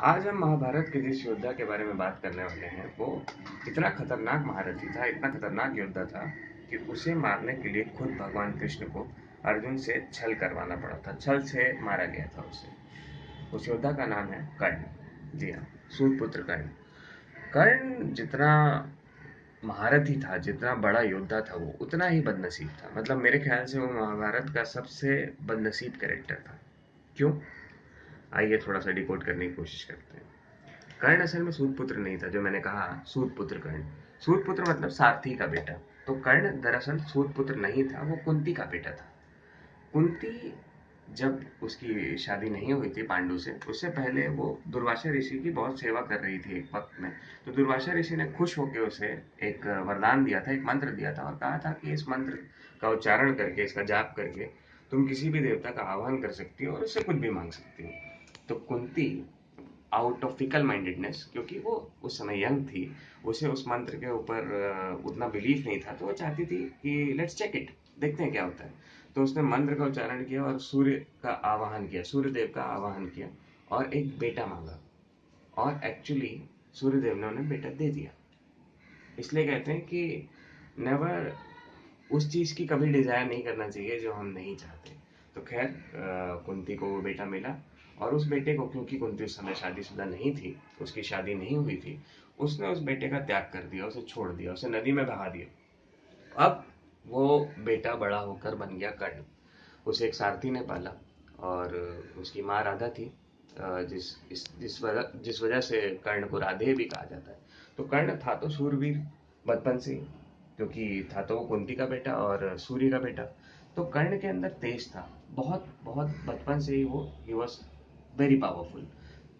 आज हम महाभारत के जिस योद्धा के बारे में बात करने वाले हैं, वो इतना खतरनाक महारथी था, इतना खतरनाक योद्धा था कि उसे मारने के लिए खुद भगवान कृष्ण को अर्जुन से छल करवाना पड़ा था, छल से मारा गया था उसे। उस योद्धा का नाम है कर्ण। जी हाँ सूर्यपुत्र कर्ण। कर्ण जितना महारथी था, जितना बड़ा योद्धा था वो, उतना ही बदनसीब था। मतलब मेरे ख्याल से वो महाभारत का सबसे बदनसीब कैरेक्टर था। क्यों? आइए थोड़ा सा डिकोड करने की कोशिश करते हैं। कर्ण असल में सूदपुत्र नहीं था, जो मैंने कहा सूदपुत्र कर्ण। सूदपुत्र मतलब सारथी का बेटा। तो कर्ण दरअसल सूदपुत्र नहीं था, वो कुंती का बेटा था। कुंती जब उसकी शादी नहीं हुई थी पांडु से, उससे पहले वो दुर्वासा ऋषि की बहुत सेवा कर रही थी एक वक्त में। तो दुर्वासा ऋषि ने खुश होकर उसे एक वरदान दिया था, एक मंत्र दिया था और कहा था कि इस मंत्र का उच्चारण करके, इसका जाप करके तुम किसी भी देवता का आह्वान कर सकती हो और उससे कुछ भी मांग सकती हो। तो Kunti out of fickle mindedness क्योंकि वो उस समय यंग थी, उसे उस मंत्र के ऊपर उतना बिलीफ नहीं था तो वो चाहती थी कि लेट्स चेक इट देखते हैं क्या होता है। तो उसने मंत्र का उच्चारण किया और सूर्य का आवाहन किया सूर्य देव का आवाहन किया और एक बेटा मांगा और एक्चुअली सूर्य देव ने उन्हें बेटा दे दिया। इसलिए कहते हैं कि नेवर उस चीज़ की कभी डिज़ायर नहीं करना चाहिए जो हम नहीं चाहते। तो खैर कुंती को वो बेटा मिला और उस बेटे को, क्योंकि कुंती उस समय शादीशुदा नहीं थी उसकी शादी नहीं हुई थी, उसने उस बेटे का त्याग कर दिया, उसे छोड़ दिया, उसे नदी में बहा दिया। अब वो बेटा बड़ा होकर बन गया कर्ण। उसे एक सारथी ने पाला और उसकी माँ राधा थी जिस जिस वजह जिस वजह से कर्ण को राधे भी कहा जाता है। तो कर्ण था तो सूरवीर बचपन से क्योंकि था तो वो कुंती का बेटा और सूर्य का बेटा। तो कर्ण के अंदर तेज था, बहुत बहुत बचपन से ही वो ही वॉज़ वेरी पावरफुल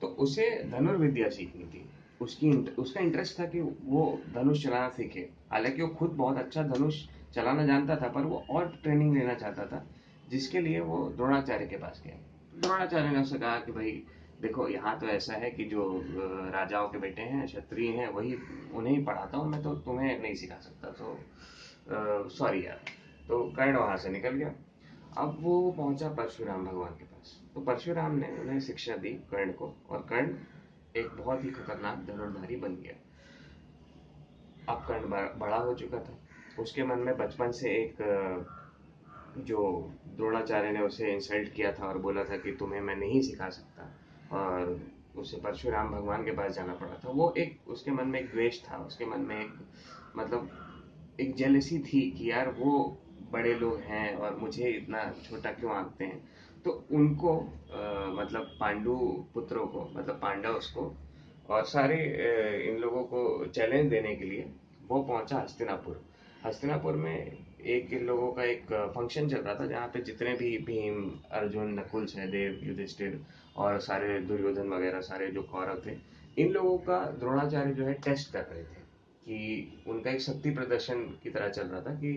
तो उसे धनुर्विद्या सीखनी थी। उसकी उसका इंटरेस्ट था कि वो धनुष चलाना सीखे। हालाँकि वो खुद बहुत अच्छा धनुष चलाना जानता था, पर वो और ट्रेनिंग लेना चाहता था, जिसके लिए वो द्रोणाचार्य के पास गया। द्रोणाचार्य ने उससे कहा कि भाई, देखो, यहाँ तो ऐसा है कि जो राजाओं के बेटे हैं, क्षत्रिय हैं, वही उन्हें ही पढ़ाता हूँ, मैं तो तुम्हें नहीं सिखा सकता। तो सॉरी यार। तो कर्ण वहाँ से निकल गया। अब वो पहुँचा परशुराम भगवान के पास। तो परशुराम ने उन्हें शिक्षा दी कर्ण को, और कर्ण एक बहुत ही खतरनाक धनुर्धारी बन गया। अब कर्ण बड़ा हो चुका था। उसके मन में बचपन से एक जो द्रोणाचार्य ने उसे इंसल्ट किया था और बोला था कि तुम्हें मैं नहीं सिखा सकता, और उसे परशुराम भगवान के पास जाना पड़ा था। वो एक, उसके मन में एक द्वेष था, उसके मन में एक मतलब एक जेलसी थी कि यार वो बड़े लोग हैं और मुझे इतना छोटा क्यों आंकते हैं? तो उनको आ, मतलब पांडु पुत्रों को मतलब पांडव को और सारे इन लोगों को चैलेंज देने के लिए वो पहुँचा हस्तिनापुर। हस्तिनापुर में एक इन लोगों का एक फ़ंक्शन चल रहा था जहाँ पे जितने भी भीम अर्जुन नकुल सहदेव युधिष्ठिर और सारे दुर्योधन वगैरह सारे जो कौरव थे इन लोगों का द्रोणाचार्य जो है टेस्ट कर रहे थे कि उनका एक शक्ति प्रदर्शन की तरह चल रहा था कि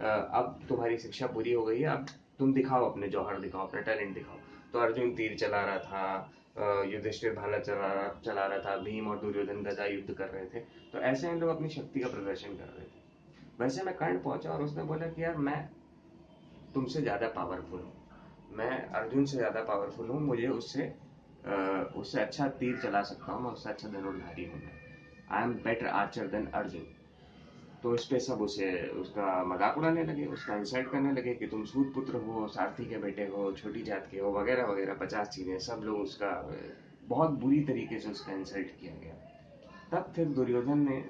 अब तुम्हारी शिक्षा पूरी हो गई है, अब तुम दिखाओ अपने जौहर दिखाओ, अपना टैलेंट दिखाओ। तो अर्जुन तीर चला रहा था युधिष्ठिर भाला चला रहा चला रहा था, भीम और दुर्योधन गदा युद्ध कर रहे थे। तो ऐसे हम लोग अपनी शक्ति का प्रदर्शन कर रहे थे। वैसे मैं कर्ण पहुँचा और उसने बोला कि यार, मैं तुमसे ज़्यादा पावरफुल हूँ। मैं अर्जुन से ज़्यादा पावरफुल हूँ, मुझे उससे उससे अच्छा तीर चला सकता हूँ, मैं उससे अच्छा धनुर्धारी हूँ मैं। I am better archer than Arjun. तो इस पे सब उसे, उसका मज़ाक उड़ाने लगे, उसका इंसल्ट करने लगे कि तुम सूद पुत्र हो, सारथी के बेटे हो, छोटी जात के हो, वगैरह वगैरह, पचास चीज़ें, सब लोग उसका, बहुत बुरी तरीके से उसका इंसल्ट किया गया। तब फिर दुर्योधन ने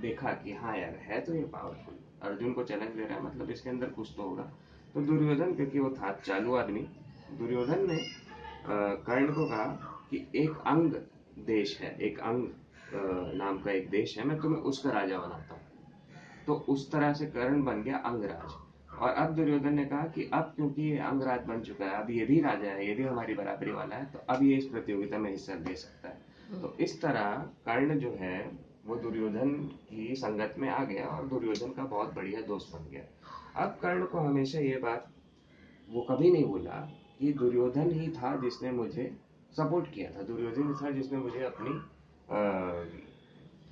देखा कि हाँ यार, है तो ये पावरफुल अर्जुन को चैलेंज दे रहा है मतलब इसके अंदर कुछ तो होगा। तो दुर्योधन, क्योंकि वो था चालू आदमी, दुर्योधन ने कर्ण को कहा कि एक अंग देश है, एक अंग नाम का एक देश है, मैं तुम्हें उसका राजा बनाता हूँ। तो उस तरह से कर्ण बन गया अंगराज। और अब दुर्योधन ने कहा कि अब क्योंकि ये अंगराज बन चुका है अब ये भी राजा है ये भी हमारी बराबरी वाला है तो अब ये इस प्रतियोगिता में हिस्सा ले सकता है। तो इस तरह कर्ण जो है वो दुर्योधन की संगत में आ गया और दुर्योधन का बहुत बढ़िया दोस्त बन गया। अब कर्ण को हमेशा ये बात वो कभी नहीं बोला कि दुर्योधन ही था जिसने मुझे सपोर्ट किया था। दुर्योधन था जिसने मुझे अपनी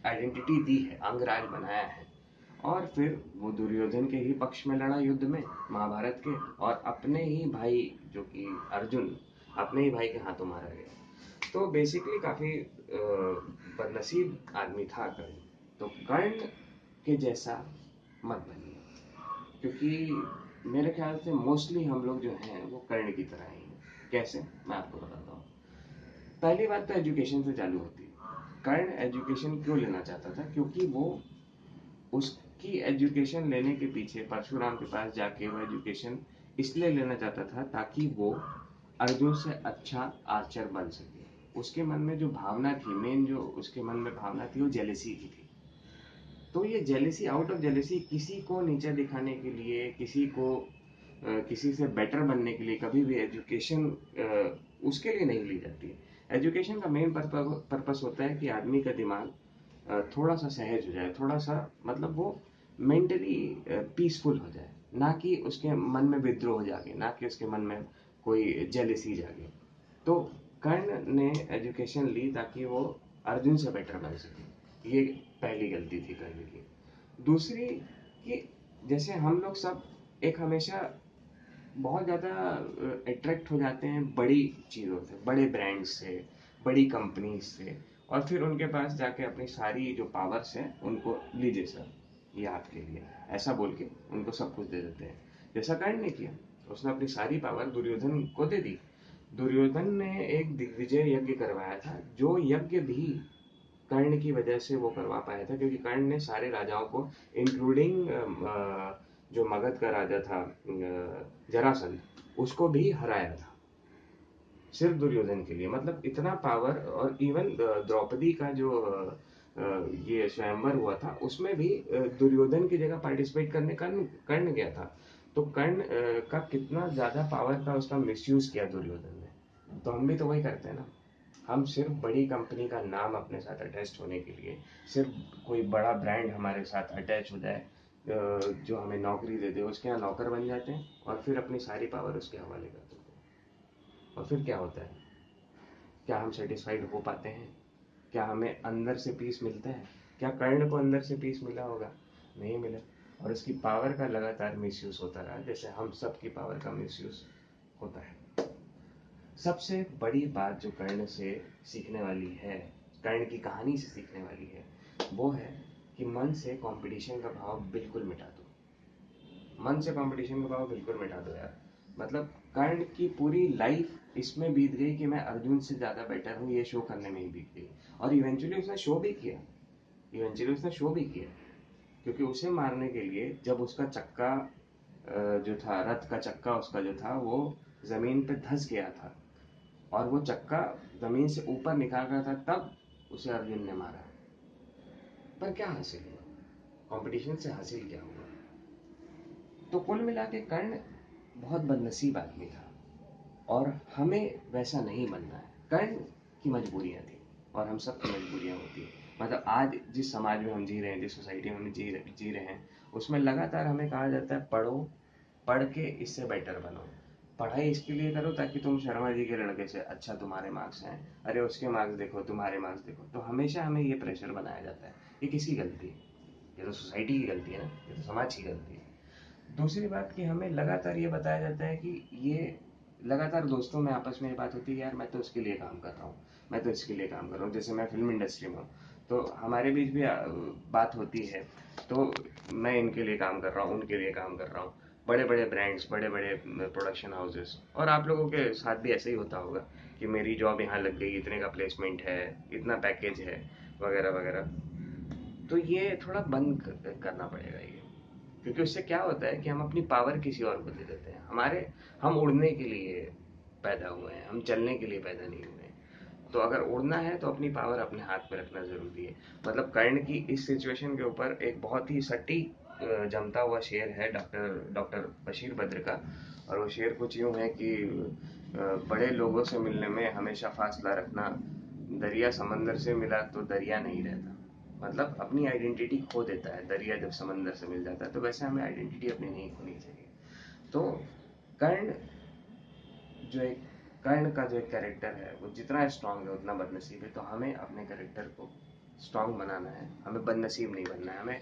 आइडेंटिटी दी है अंगराज बनाया है। और फिर वो दुर्योधन के ही पक्ष में लड़ा युद्ध में, महाभारत के, और अपने ही भाई, जो कि अर्जुन, अपने ही भाई के हाथों मारा गया। तो बेसिकली काफ़ी बदनसीब आदमी था कर्ण। तो कर्ण के जैसा मत बनिए, क्योंकि मेरे ख्याल से मोस्टली हम लोग जो हैं, वो कर्ण की तरह ही हैं। कैसे? मैं आपको बताता हूँ। पहली बात तो एजुकेशन से चालू होती है। कर्ण एजुकेशन क्यों लेना चाहता था? क्योंकि वो उसकी एजुकेशन लेने के पीछे परशुराम के पास जाके वो एजुकेशन इसलिए लेना चाहता था ताकि वो अर्जुन से अच्छा आर्चर बन सके। उसके मन में जो भावना थी मेन जो उसके मन में भावना थी, वो जेलेसी की थी। तो ये जेलेसी आउट ऑफ़ जेलेसी किसी को नीचे दिखाने के लिए, किसी को किसी से बेटर बनने के लिए कभी भी एजुकेशन उसके लिए नहीं ली जाती है। एजुकेशन का मेन पर्पस होता है कि आदमी का दिमाग थोड़ा सा सहज हो जाए, थोड़ा सा मतलब वो मेंटली पीसफुल हो जाए। ना कि उसके मन में विद्रोह हो जागे, ना कि उसके मन में कोई जेलेसी जागे। तो कर्ण ने एजुकेशन ली ताकि वो अर्जुन से बेटर बन सके। ये पहली गलती थी कर्ण की। दूसरी कि जैसे हम लोग सब एक हमेशा बहुत ज़्यादा अट्रैक्ट हो जाते हैं बड़ी चीज़ों से, बड़े ब्रांड से, बड़ी कंपनी से, और फिर उनके पास जाके अपनी सारी जो पावर्स हैं, उनको लीजिए सर। ये आपके लिए। ऐसा बोल के उनको सब कुछ दे देते हैं। जैसा कर्ण ने किया, उसने अपनी सारी पावर दुर्योधन को दे दी। दुर्योधन ने एक दिग्विजय यज्ञ करवाया था, जो यज्ञ भी कर्ण की वजह से वो करवा पाया था, क्योंकि कर्ण ने सारे राजाओं को इंक्लूडिंग जो मगध का राजा था जरासंध, उसको भी हराया था। सिर्फ़ दुर्योधन के लिए मतलब इतना पावर और इवन द्रौपदी का जो ये स्वयंवर हुआ था। उसमें भी दुर्योधन की जगह पार्टिसिपेट करने का कर्ण गया था। तो कर्ण का कितना ज़्यादा पावर था उसका मिसयूज किया दुर्योधन ने। तो हम भी तो वही करते हैं ना। हम सिर्फ़ बड़ी कंपनी का नाम अपने साथ अटैच होने के लिए, सिर्फ़ कोई बड़ा ब्रांड हमारे साथ अटैच हो जाए जो हमें नौकरी दे दे, उसके यहाँ नौकर बन जाते हैं और फिर अपनी सारी पावर उसके हवाले कर देते हैं। और फिर क्या होता है? क्या हम सेटिस्फाइड हो पाते हैं? क्या हमें अंदर से पीस मिलता है? क्या कर्ण को अंदर से पीस मिला होगा? नहीं मिला। और उसकी पावर का लगातार मिसयूज होता रहा, जैसे हम सब की पावर का मिसयूज होता है। सबसे बड़ी बात जो कर्ण से सीखने वाली है, कर्ण की कहानी से सीखने वाली है, वो है कि मन से कंपटीशन का भाव बिल्कुल मिटा दो। मन से कंपटीशन का भाव बिल्कुल मिटा दो यार। मतलब कर्ण की पूरी लाइफ इसमें बीत गई कि मैं अर्जुन से ज़्यादा बेटर हूँ, ये शो करने में ही बीत गई। और इवेंचुअली उसने शो भी किया। इवेंचुअली उसने शो भी किया। क्योंकि उसे मारने के लिए जब उसका चक्का जो था, रथ का चक्का उसका जो था, वो ज़मीन पे धस गया था। और वो चक्का ज़मीन से ऊपर निकाल रहा था, तब उसे अर्जुन ने मारा। पर क्या हासिल हुआ? कंपटीशन से हासिल क्या हुआ? तो कुल मिला के कर्ण बहुत बदनसीब आदमी था। और हमें वैसा नहीं बनना है। कर्ण की मजबूरियाँ थी और हम सब की मजबूरियाँ होती हैं। मतलब आज जिस समाज में हम जी रहे हैं, जिस सोसाइटी में हम जी रहे जी रहे हैं, उसमें लगातार हमें कहा जाता है, पढ़ो, पढ़ के इससे बेटर बनो। पढ़ाई इसके लिए करो ताकि तुम शर्मा जी के लड़के से अच्छा तुम्हारे मार्क्स हैं। अरे उसके मार्क्स देखो, तुम्हारे मार्क्स देखो। तो हमेशा हमें ये प्रेशर बनाया जाता है। ये किसी गलती है? ये तो सोसाइटी की गलती है ना? ये तो समाज की गलती है। दूसरी बात कि हमें लगातार ये बताया जाता है कि ये लगातार दोस्तों, में आपस में बात होती है, यार, मैं तो उसके लिए काम कर रहा हूँ, मैं तो इसके लिए काम कर रहा हूँ। जैसे मैं फ़िल्म इंडस्ट्री में हूँ तो हमारे बीच भी बात होती है तो मैं इनके लिए काम कर रहा हूँ, उनके लिए काम कर रहा हूँ। बड़े बड़े ब्रांड्स बड़े बड़े प्रोडक्शन हाउसेस और आप लोगों के साथ भी ऐसे ही होता होगा कि मेरी जॉब यहाँ लग गई, इतने का प्लेसमेंट है, इतना पैकेज है, वगैरह वगैरह। तो ये थोड़ा बंद करना पड़ेगा ये। क्योंकि उससे क्या होता है कि हम अपनी पावर किसी और को दे देते हैं। हमारे, हम उड़ने के लिए पैदा हुए हैं, हम चलने के लिए पैदा नहीं हुए हैं। तो अगर उड़ना है तो अपनी पावर अपने हाथ में रखना ज़रूरी है। मतलब कर्ण की इस सिचुएशन के ऊपर एक बहुत ही सटीक जमता हुआ शेर है डॉक्टर डॉक्टर बशीर बद्र का। और वो शेर कुछ यूँ है कि बड़े लोगों से मिलने में हमेशा फासला रखना, दरिया समंदर से मिला तो दरिया नहीं रहता। मतलब अपनी आइडेंटिटी खो देता है, दरिया जब समंदर से मिल जाता है तो वैसे हमें आइडेंटिटी अपनी नहीं खोनी चाहिए। तो कर्ण जो एक, कर्ण का जो एक कैरेक्टर है, वो जितना स्ट्रांग है, उतना बदनसीब है तो हमें अपने कैरेक्टर को स्ट्रांग बनाना है। हमें बदनसीब नहीं बनना है, हमें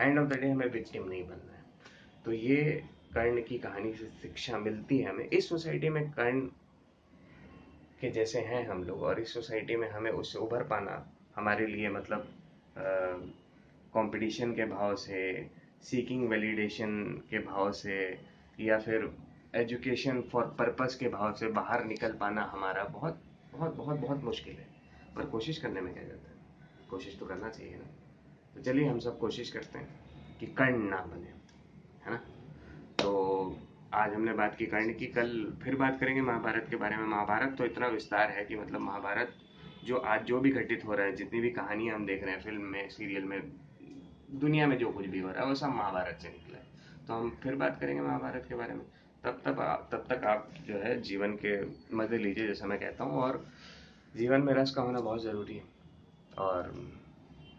एंड ऑफ़ द डे हमें विक्टिम नहीं बनना है। तो ये कर्ण की कहानी से शिक्षा मिलती है हमें। इस सोसाइटी में कर्ण के जैसे हैं हम लोग, और इस सोसाइटी में हमें उससे उभर पाना हमारे लिए मतलब कंपटीशन के भाव से सीकिंग वैलिडेशन के भाव से, या फिर एजुकेशन फॉर पर्पस के भाव से बाहर निकल पाना हमारा बहुत बहुत बहुत बहुत मुश्किल है। पर कोशिश करने में क्या जाता है? कोशिश तो करना चाहिए ना। तो चलिए हम सब कोशिश करते हैं कि कर्ण ना बने, है ना? तो आज हमने बात की कर्ण की, कल फिर बात करेंगे महाभारत के बारे में। महाभारत तो इतना विस्तार है कि मतलब महाभारत जो आज जो भी घटित हो रहा है, जितनी भी कहानियाँ हम देख रहे हैं फ़िल्म में सीरियल में, दुनिया में जो कुछ भी हो रहा है, वो सब महाभारत से निकला है। तो हम फिर बात करेंगे महाभारत के बारे में। तब तक तब तक आप जो है, जीवन के मज़े लीजिए, जैसा मैं कहता हूँ, और जीवन में रस का होना बहुत ज़रूरी है। और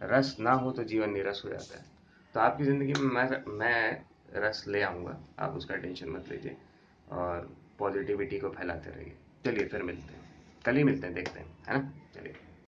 रस ना हो तो जीवन निरस हो जाता है। तो आपकी ज़िंदगी में मैं मैं रस ले आऊँगा। आप उसका टेंशन मत लीजिए और पॉजिटिविटी को फैलाते रहिए। चलिए फिर मिलते हैं। कल ही मिलते हैं, देखते हैं, है ना?